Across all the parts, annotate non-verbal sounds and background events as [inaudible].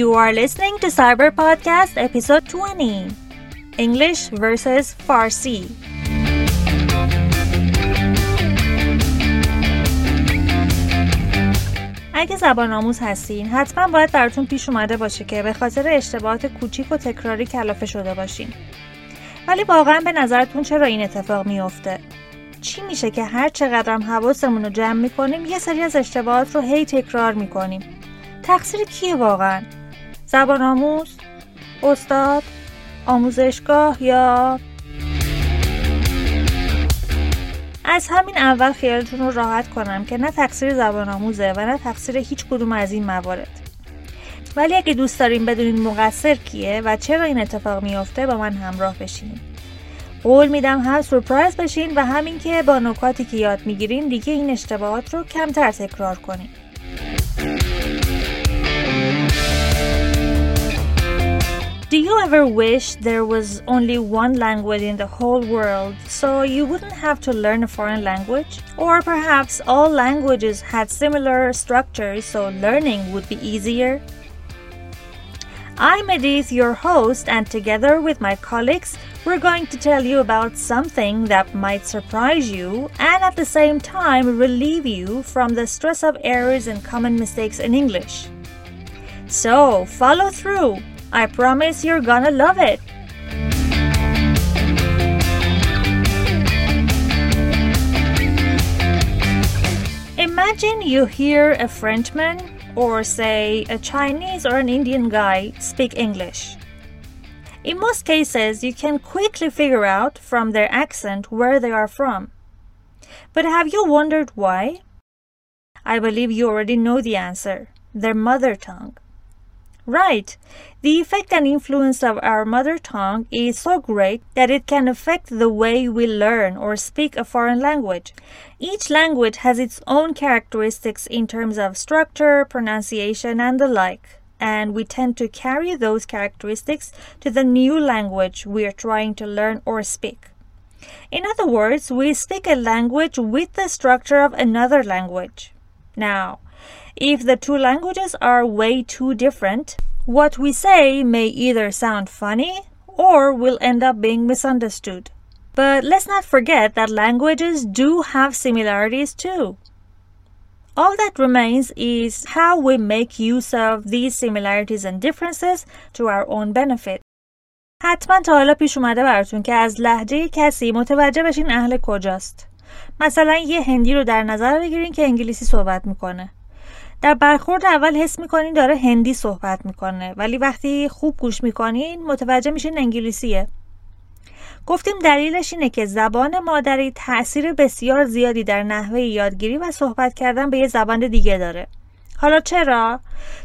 You are listening to Cyber Podcast episode 20 English versus Farsi. اگه زبان آموز هستین حتما باید براتون پیش اومده باشه که به خاطر اشتباهات کوچیک و تکراری کلافه شده باشین. ولی واقعا به نظرتون چرا این اتفاق میافته؟ چی میشه که هر چقدرم حواسمون رو جمع می‌کنیم یه سری از اشتباهات رو هی تکرار می‌کنیم؟ تقصیر کیه واقعا؟ زبان آموز استاد آموزشگاه یا از همین اول خیالتون رو راحت کنم که نه تقصیر زبان آموزه و نه تقصیر هیچ کدوم از این موارد. ولی اگه دوست داریم بدونین مقصر کیه و چرا این اتفاق میافته با من همراه بشین. قول میدم هم سورپرایز بشین و همین که با نکاتی که یاد می‌گیرین دیگه این اشتباهات رو کمتر تکرار کنین. Ever wish there was only one language in the whole world so you wouldn't have to learn a foreign language? Or perhaps all languages had similar structures so learning would be easier? I'm Edith, your host, and together with my colleagues, we're going to tell you about something that might surprise you and at the same time relieve you from the stress of errors and common mistakes in English. So, follow through. I promise you're gonna love it. Imagine you hear a Frenchman or, say, a Chinese or an Indian guy speak English. In most cases, you can quickly figure out from their accent where they are from. But have you wondered why? I believe you already know the answer their mother tongue. Right. The effect and influence of our mother tongue is so great that it can affect the way we learn or speak a foreign language. Each language has its own characteristics in terms of structure, pronunciation, and the like and we tend to carry those characteristics to the new language we are trying to learn or speak. In other words, we speak a language with the structure of another language. Now, if the two languages are way too different, what we say may either sound funny or will end up being misunderstood. But let's not forget that languages do have similarities too. All that remains is how we make use of these similarities and differences to our own benefit. حتما تا حالا پیش اومده براتون که از لحجه کسی متوجه بشین اهل کجاست. مثلا یه هندی رو در نظر بگیرین که انگلیسی صحبت میکنه. در برخورد اول حس می‌کنین داره هندی صحبت می‌کنه ولی وقتی خوب گوش می‌کنین متوجه میشین انگلیسیه. گفتیم دلیلش اینه که زبان مادری تاثیر بسیار زیادی در نحوه یادگیری و صحبت کردن به یه زبان دیگه داره حالا چرا؟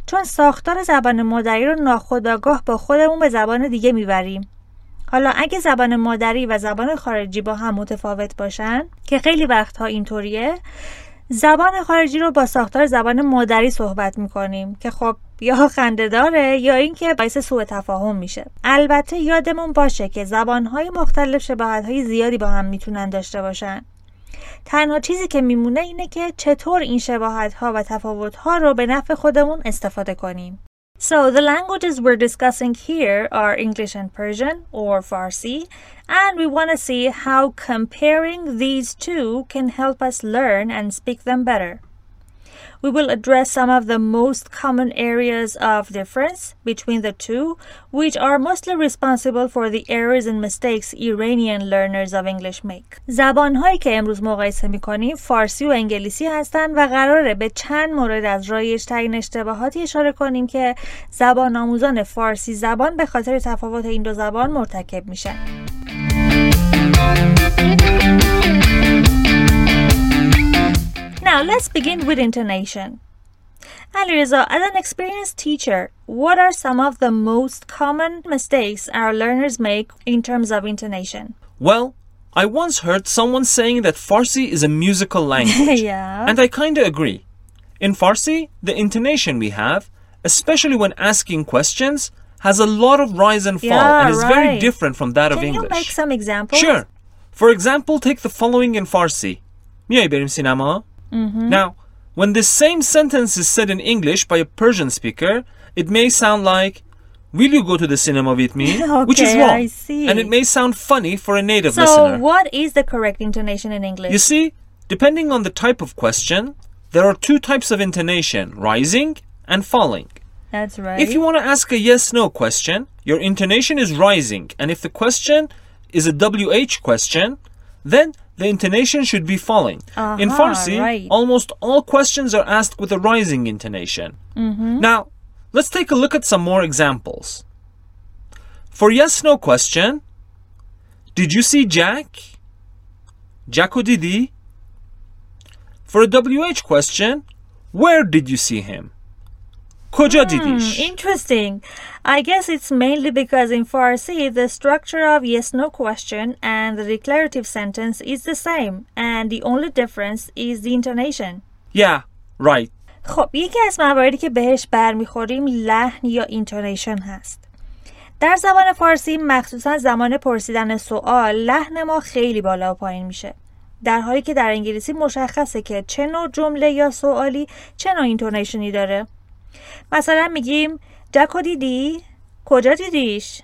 چون ساختار زبان مادری رو ناخودآگاه با خودمون به زبان دیگه می‌بریم حالا اگه زبان مادری و زبان خارجی با هم متفاوت باشن که خیلی وقتها اینطوریه زبان خارجی رو با ساختار زبان مادری صحبت می‌کنیم که خب یا خنده داره یا اینکه باعث سوء تفاهم میشه. البته یادمون باشه که زبانهای مختلف شباهت زیادی با هم می‌تونن داشته باشن. تنها چیزی که میمونه اینه که چطور این شباهت ها و تفاوت ها رو به نفع خودمون استفاده کنیم. So the languages we're discussing here are English and Persian or Farsi and we want to see how comparing these two can help us learn and speak them better. We will address some of the most common areas of difference between the two, which are mostly responsible for the errors and mistakes Iranian learners of English make. زبانهایی که امروز مقایسه می‌کنیم فارسی و انگلیسی هستند و قراره به چند مورد از رایج ترین اشتباهاتی اشاره کنیم که زبان آموزان فارسی زبان به خاطر تفاوت این دو زبان مرتکب میشن. Now let's begin with intonation. Alireza, as an experienced teacher, what are some of the most common mistakes our learners make in terms of intonation? Well, I once heard someone saying that Farsi is a musical [laughs] language. yeah. And I kinda agree. In Farsi, the intonation we have, especially when asking questions, has a lot of rise and fall yeah, and is right. very different from that Can of you English. make some examples? Sure. For example, take the following in Farsi. میای بریم سینما? Mm-hmm. Now, when this same sentence is said in English by a Persian speaker, it may sound like, Will you go to the cinema with me? [laughs] Which is Okay, wrong. I see. And it may sound funny for a native So, listener. So, what is the correct intonation in English? You see, depending on the type of question, there are two types of intonation rising and falling. That's right. If you want to ask a yes no question, your intonation is rising. And if the question is a WH question, then the intonation should be falling. in Farsi, right. almost all questions are asked with a rising intonation. Mm-hmm. Now, let's take a look at some more examples. For yes no question, did you see Jack? Jacko Didi? For a WH question, where did you see him? کجا دیدیش؟ Interesting. I guess it's mainly because in Farsi, the structure of yes no question and the declarative sentence is the same, and the only difference is the intonation. Yeah, right. خب یکی از مواردی که بهش برمیخوریم لحن یا اینتونیشن هست در زبان فارسی مخصوصا زمان پرسیدن سوال لحن ما خیلی بالا و پایین میشه در حالی که در انگلیسی مشخصه که چه نوع جمله یا سوالی چه نوع اینتونیشنی داره مثلا میگیم جکو دیدی؟ کجا دیدیش؟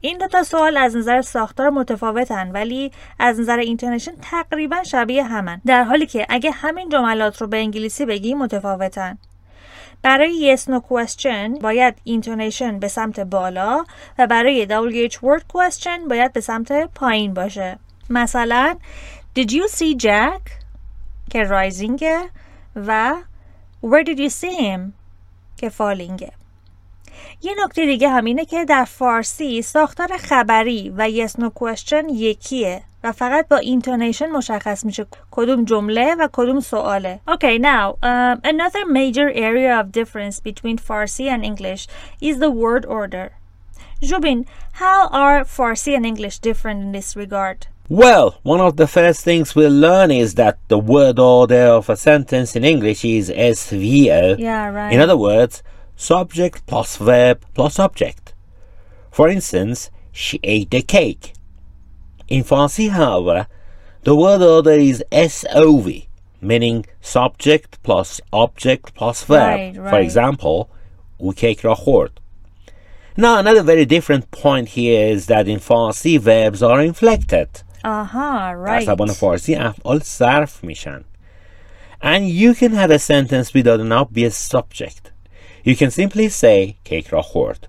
این دو تا سوال از نظر ساختار متفاوتن ولی از نظر اینتونیشن تقریبا شبیه همن در حالی که اگه همین جملات رو به انگلیسی بگیم متفاوتن برای yes no question باید اینتونیشن به سمت بالا و برای WH word question باید به سمت پایین باشه مثلا Did you see Jack؟ که رایزینگه و Where did you see him؟ که فالینگه یه نکته دیگه هم اینه که در فارسی ساختار خبری و yes no question یکیه و فقط با اینتونیشن مشخص میشه کدوم جمله و کدوم سواله. Okay, now um, another major area of difference between Farsi and English is the word order. Jubin, how are Farsi and English different in this regard? Well, one of the first things we'll learn is that the word order of a sentence in English is SVO. Yeah, right. In other words, subject plus verb plus object. For instance, she ate the cake. In Farsi, however, the word order is SOV, meaning subject plus object plus verb. Right, right. For example, u kek. Now, another very different point here is that in Farsi, verbs are inflected. Aha, در right. زبان فارسی افعال صرف میشن and you can have a sentence without an obvious subject you can simply say کیک را خورد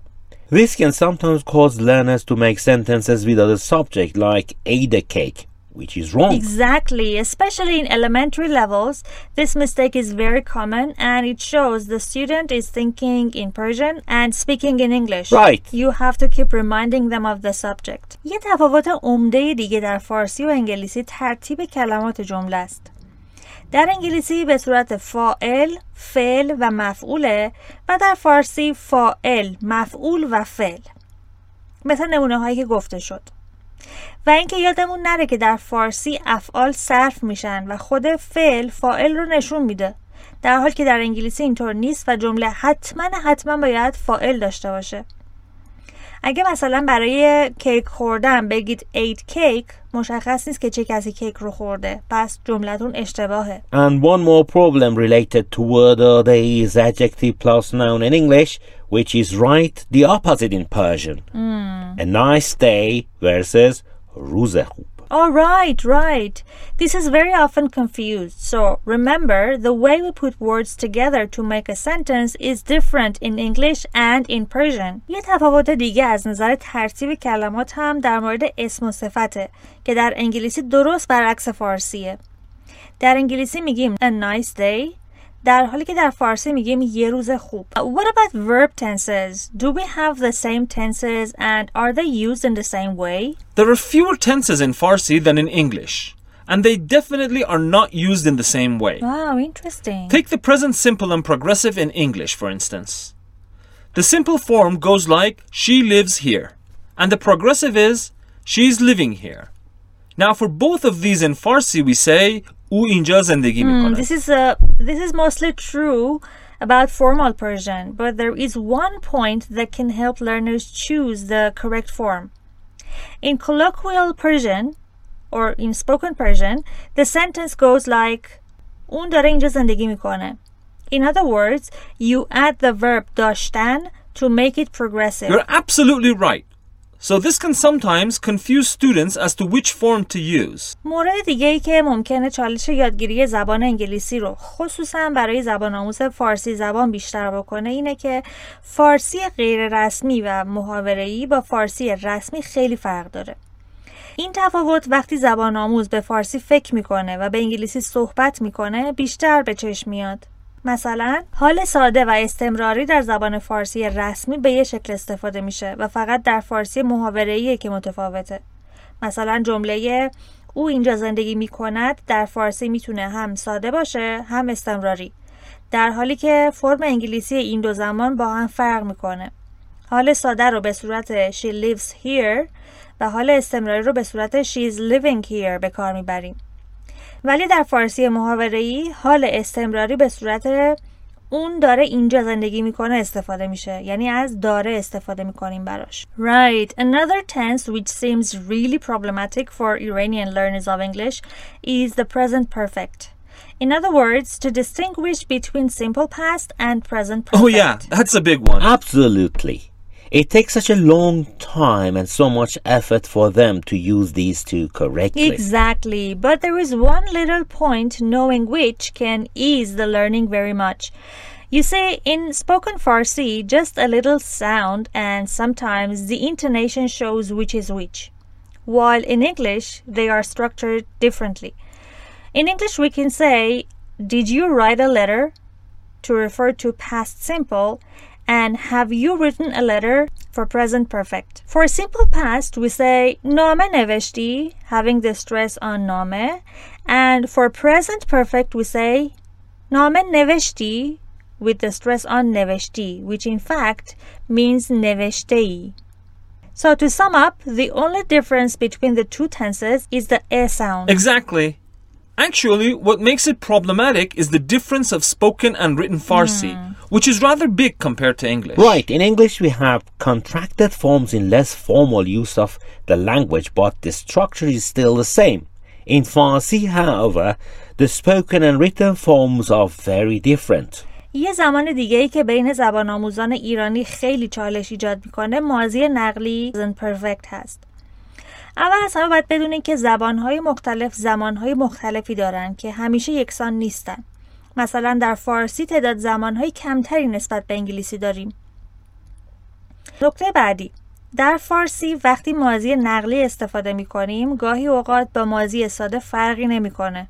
this can sometimes cause learners to make sentences without a subject like ate a cake Which is wrong Exactly, especially in elementary levels, this mistake is very common and it shows the student is thinking in Persian and speaking in English. Right. You have to keep reminding them of the subject. یه تفاوت عمده دیگه در فارسی و انگلیسی ترتیب کلمات جمله است. در انگلیسی به صورت فاعل، فعل و مفعوله و در فارسی فاعل، مفعول و فعل. مثل نمونه هایی که گفته شد. و اینکه یادمون نره که در فارسی افعال صرف میشن و خود فعل فاعل رو نشون میده. در حالی که در انگلیسی اینطور نیست و جمله حتما حتما باید فاعل داشته باشه. اگه مثلا برای کیک خوردن بگید ate cake مشخص نیست که چه کسی کیک رو خورده پس جملتون اشتباهه and one more problem related to word order is adjective plus noun in English which is right the opposite in Persian a nice day versus روز خوب Oh, right, right. This is very often confused. So remember, the way we put words together to make a sentence is different in English and in Persian. یه تفاوت دیگه از نظر ترتیب کلمات هم در مورد اسم و صفته که در انگلیسی درست برعکس فارسیه. در انگلیسی میگیم a nice day در حالی که در فارسی میگیم یه روز خوب. Uh, What about verb tenses? Do we have the same tenses and are they used in the same way? There are fewer tenses in Farsi than in English, and they definitely are not used in the same way. Wow, interesting. Take the present simple and progressive in English, for instance. The simple form goes like she lives here, and the progressive is she's living here. Now, for both of these in Farsi, we say او اینجا زندگی میکنه. This is a this is mostly true about formal Persian, but there is one point that can help learners choose the correct form. In colloquial Persian or in spoken Persian, the sentence goes like اون داره اینجا زندگی میکنه. In other words, you add the verb داشتن to make it progressive. You're absolutely right. So this can sometimes confuse students as to which form to use. مورد دیگه ای که ممکنه چالش یادگیری زبان انگلیسی رو خصوصا برای زبان آموز فارسی زبان بیشتر بکنه اینه که فارسی غیر رسمی و محاوره‌ای با فارسی رسمی خیلی فرق داره. این تفاوت وقتی زبان آموز به فارسی فکر می‌کنه و به انگلیسی صحبت می‌کنه بیشتر به چشم میاد. مثلا حال ساده و استمراری در زبان فارسی رسمی به یه شکل استفاده میشه و فقط در فارسی محاوره‌ایه که متفاوته. مثلا جمله او اینجا زندگی می‌کند در فارسی می‌تونه هم ساده باشه هم استمراری. در حالی که فرم انگلیسی این دو زمان با هم فرق می‌کنه. حال ساده رو به صورت she lives here و حال استمراری رو به صورت she is living here به کار می‌بریم. ولی در فارسی محاوره‌ای حال استمراری به صورت اون داره اینجا زندگی میکنه استفاده میشه یعنی از داره استفاده میکنیم براش Right another tense which seems really problematic for Iranian learners of English is the present perfect In other words, to distinguish between simple past and present perfect. Oh yeah, that's a big one. Absolutely. It takes such a long time and so much effort for them to use these two correctly. Exactly, but there is one little point knowing which can ease the learning very much. You see, in spoken Farsi, just a little sound and sometimes the intonation shows which is which, while in English, they are structured differently. In English, we can say, Did you write a letter? to refer to past simple, and have you written a letter for present perfect. For simple past, we say name neveshti, having the stress on name, and for present perfect, we say name neveshti with the stress on neveshti, which in fact means neveshtei. So to sum up, the only difference between the two tenses is the e sound. Exactly. Actually, what makes it problematic is the difference of spoken and written Farsi, which is rather big compared to English. Right, in English we have contracted forms in less formal use of the language, but the structure is still the same. In Farsi, however, the spoken and written forms are very different. یه زمان دیگه ای که بین زبان آموزان ایرانی خیلی چالش ایجاد میکنه ماضی نقلی present perfect هست. اول از همه باید بدونید که زبانهای مختلف زمانهای مختلفی دارن که همیشه یکسان نیستن. مثلا در فارسی تعداد زمانهای کمتری نسبت به انگلیسی داریم. نکته بعدی در فارسی وقتی ماضی نقلی استفاده می کنیم گاهی اوقات با ماضی ساده فرقی نمی‌کنه.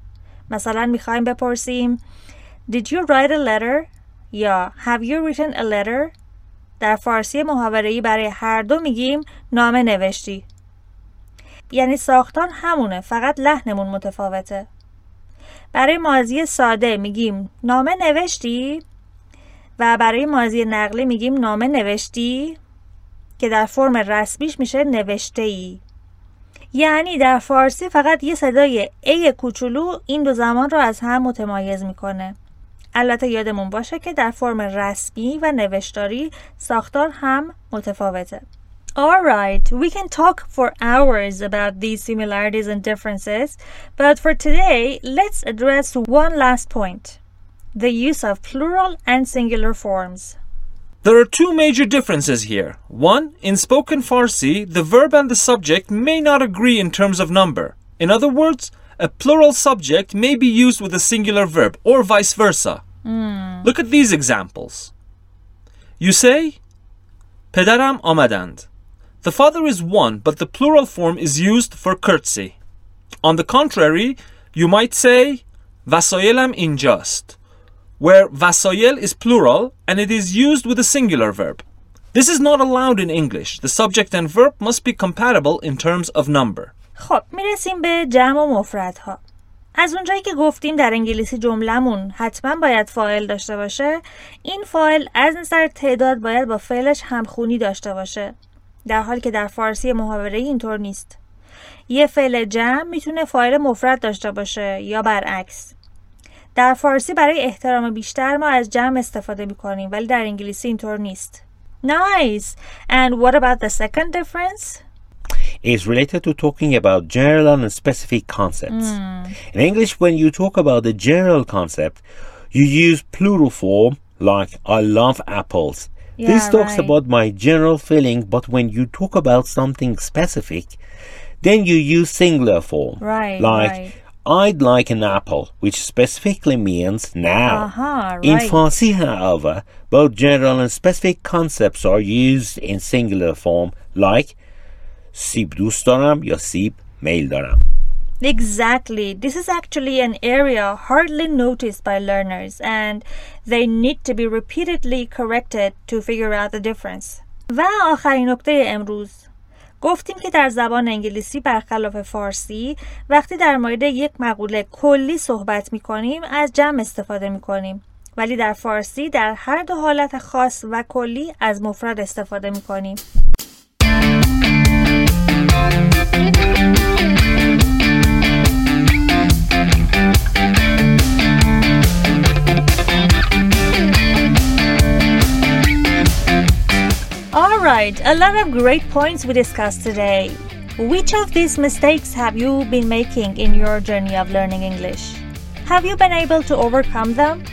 مثلا می‌خوایم بپرسیم Did you write a letter? یا Have you written a letter? در فارسی محاوره‌ای برای هر دو میگیم نامه نوشتی. یعنی ساختار همونه فقط لحنمون متفاوته. برای ماضی ساده میگیم نامه نوشتی و برای ماضی نقلی میگیم نامه نوشتی که در فرم رسمیش میشه نوشته ای. یعنی در فارسی فقط یه صدای ای کوچولو این دو زمان رو از هم متمایز می‌کنه. البته یادمون باشه که در فرم رسمی و نوشتاری ساختار هم متفاوته. Alright, we can talk for hours about these similarities and differences, but for today, let's address one last point the use of plural and singular forms. There are two major differences here. One, in spoken Farsi, the verb and the subject may not agree in terms of number. In other words, a plural subject may be used with a singular verb, or vice versa. Hmm. Look at these examples. You say, Pedaram amadand. The father is one, but the plural form is used for curtsy. On the contrary, you might say, Vasoyelam injust, where vasoyel is plural and it is used with a singular verb. This is not allowed in English. The subject and verb must be compatible in terms of number. خب میرسیم به جمع و مفردها. از اونجایی که گفتیم در انگلیسی جملمون حتما باید فاعل داشته باشه این فاعل از نظر تعداد باید با فعلش همخونی داشته باشه در حالی که در فارسی محاوره اینطور نیست یه فعل جمع می‌تونه فاعل مفرد داشته باشه یا برعکس در فارسی برای احترام بیشتر ما از جمع استفاده می‌کنیم ولی در انگلیسی اینطور نیست Nice! And what about the second difference? is related to talking about general and specific concepts. In English, when you talk about the general concept, you use plural form like I love apples, Yeah, this talks right. about my general feeling, but when you talk about something specific, then you use singular form. Right, Like, right. I'd like an apple, which specifically means now. Uh-huh, In right. Farsi, however, both general and specific concepts are used in singular form, like سیب دوست دارم یا سیب میل دارم. Exactly. This is actually an area hardly noticed by learners and they need to be repeatedly corrected to figure out the difference. و آخرین نکته امروز گفتیم که در زبان انگلیسی برخلاف فارسی وقتی در مورد یک مقوله کلی صحبت می کنیم از جمع استفاده می کنیم ولی در فارسی در هر دو حالت خاص و کلی از مفرد استفاده می کنیم Alright, a lot of great points we discussed today. Which of these mistakes have you been making in your journey of learning English? Have you been able to overcome them?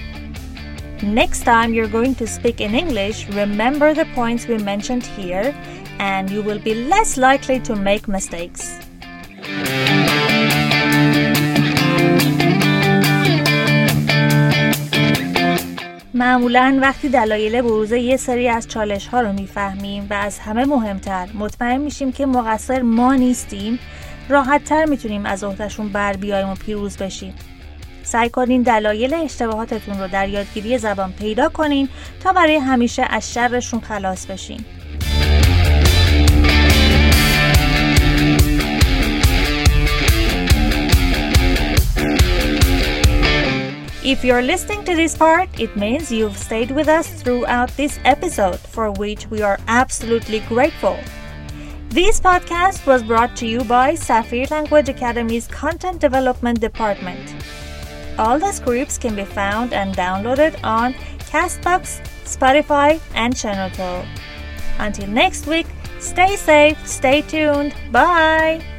Next time you're going to speak in English, remember the points we mentioned here, and you will be less likely to make mistakes. معمولا وقتی دلایل بروز یه سری از چالش ها رو می‌فهمیم و از همه مهمتر مطمئن میشیم که مقصر ما نیستیم راحت تر می‌تونیم از عهدهشون بر بیایم و پیروز بشیم. سعی کنین دلایل اشتباهاتتون رو در یادگیری زبان پیدا کنین تا برای همیشه از شرشون خلاص بشین. If you're listening to this part, it means you've stayed with us throughout this episode, for which we are absolutely grateful. This podcast was brought to you by Safir Language Academy's Content Development Department. All the scripts can be found and downloaded on Castbox, Spotify, and Channel Until next week, stay safe, stay tuned, bye!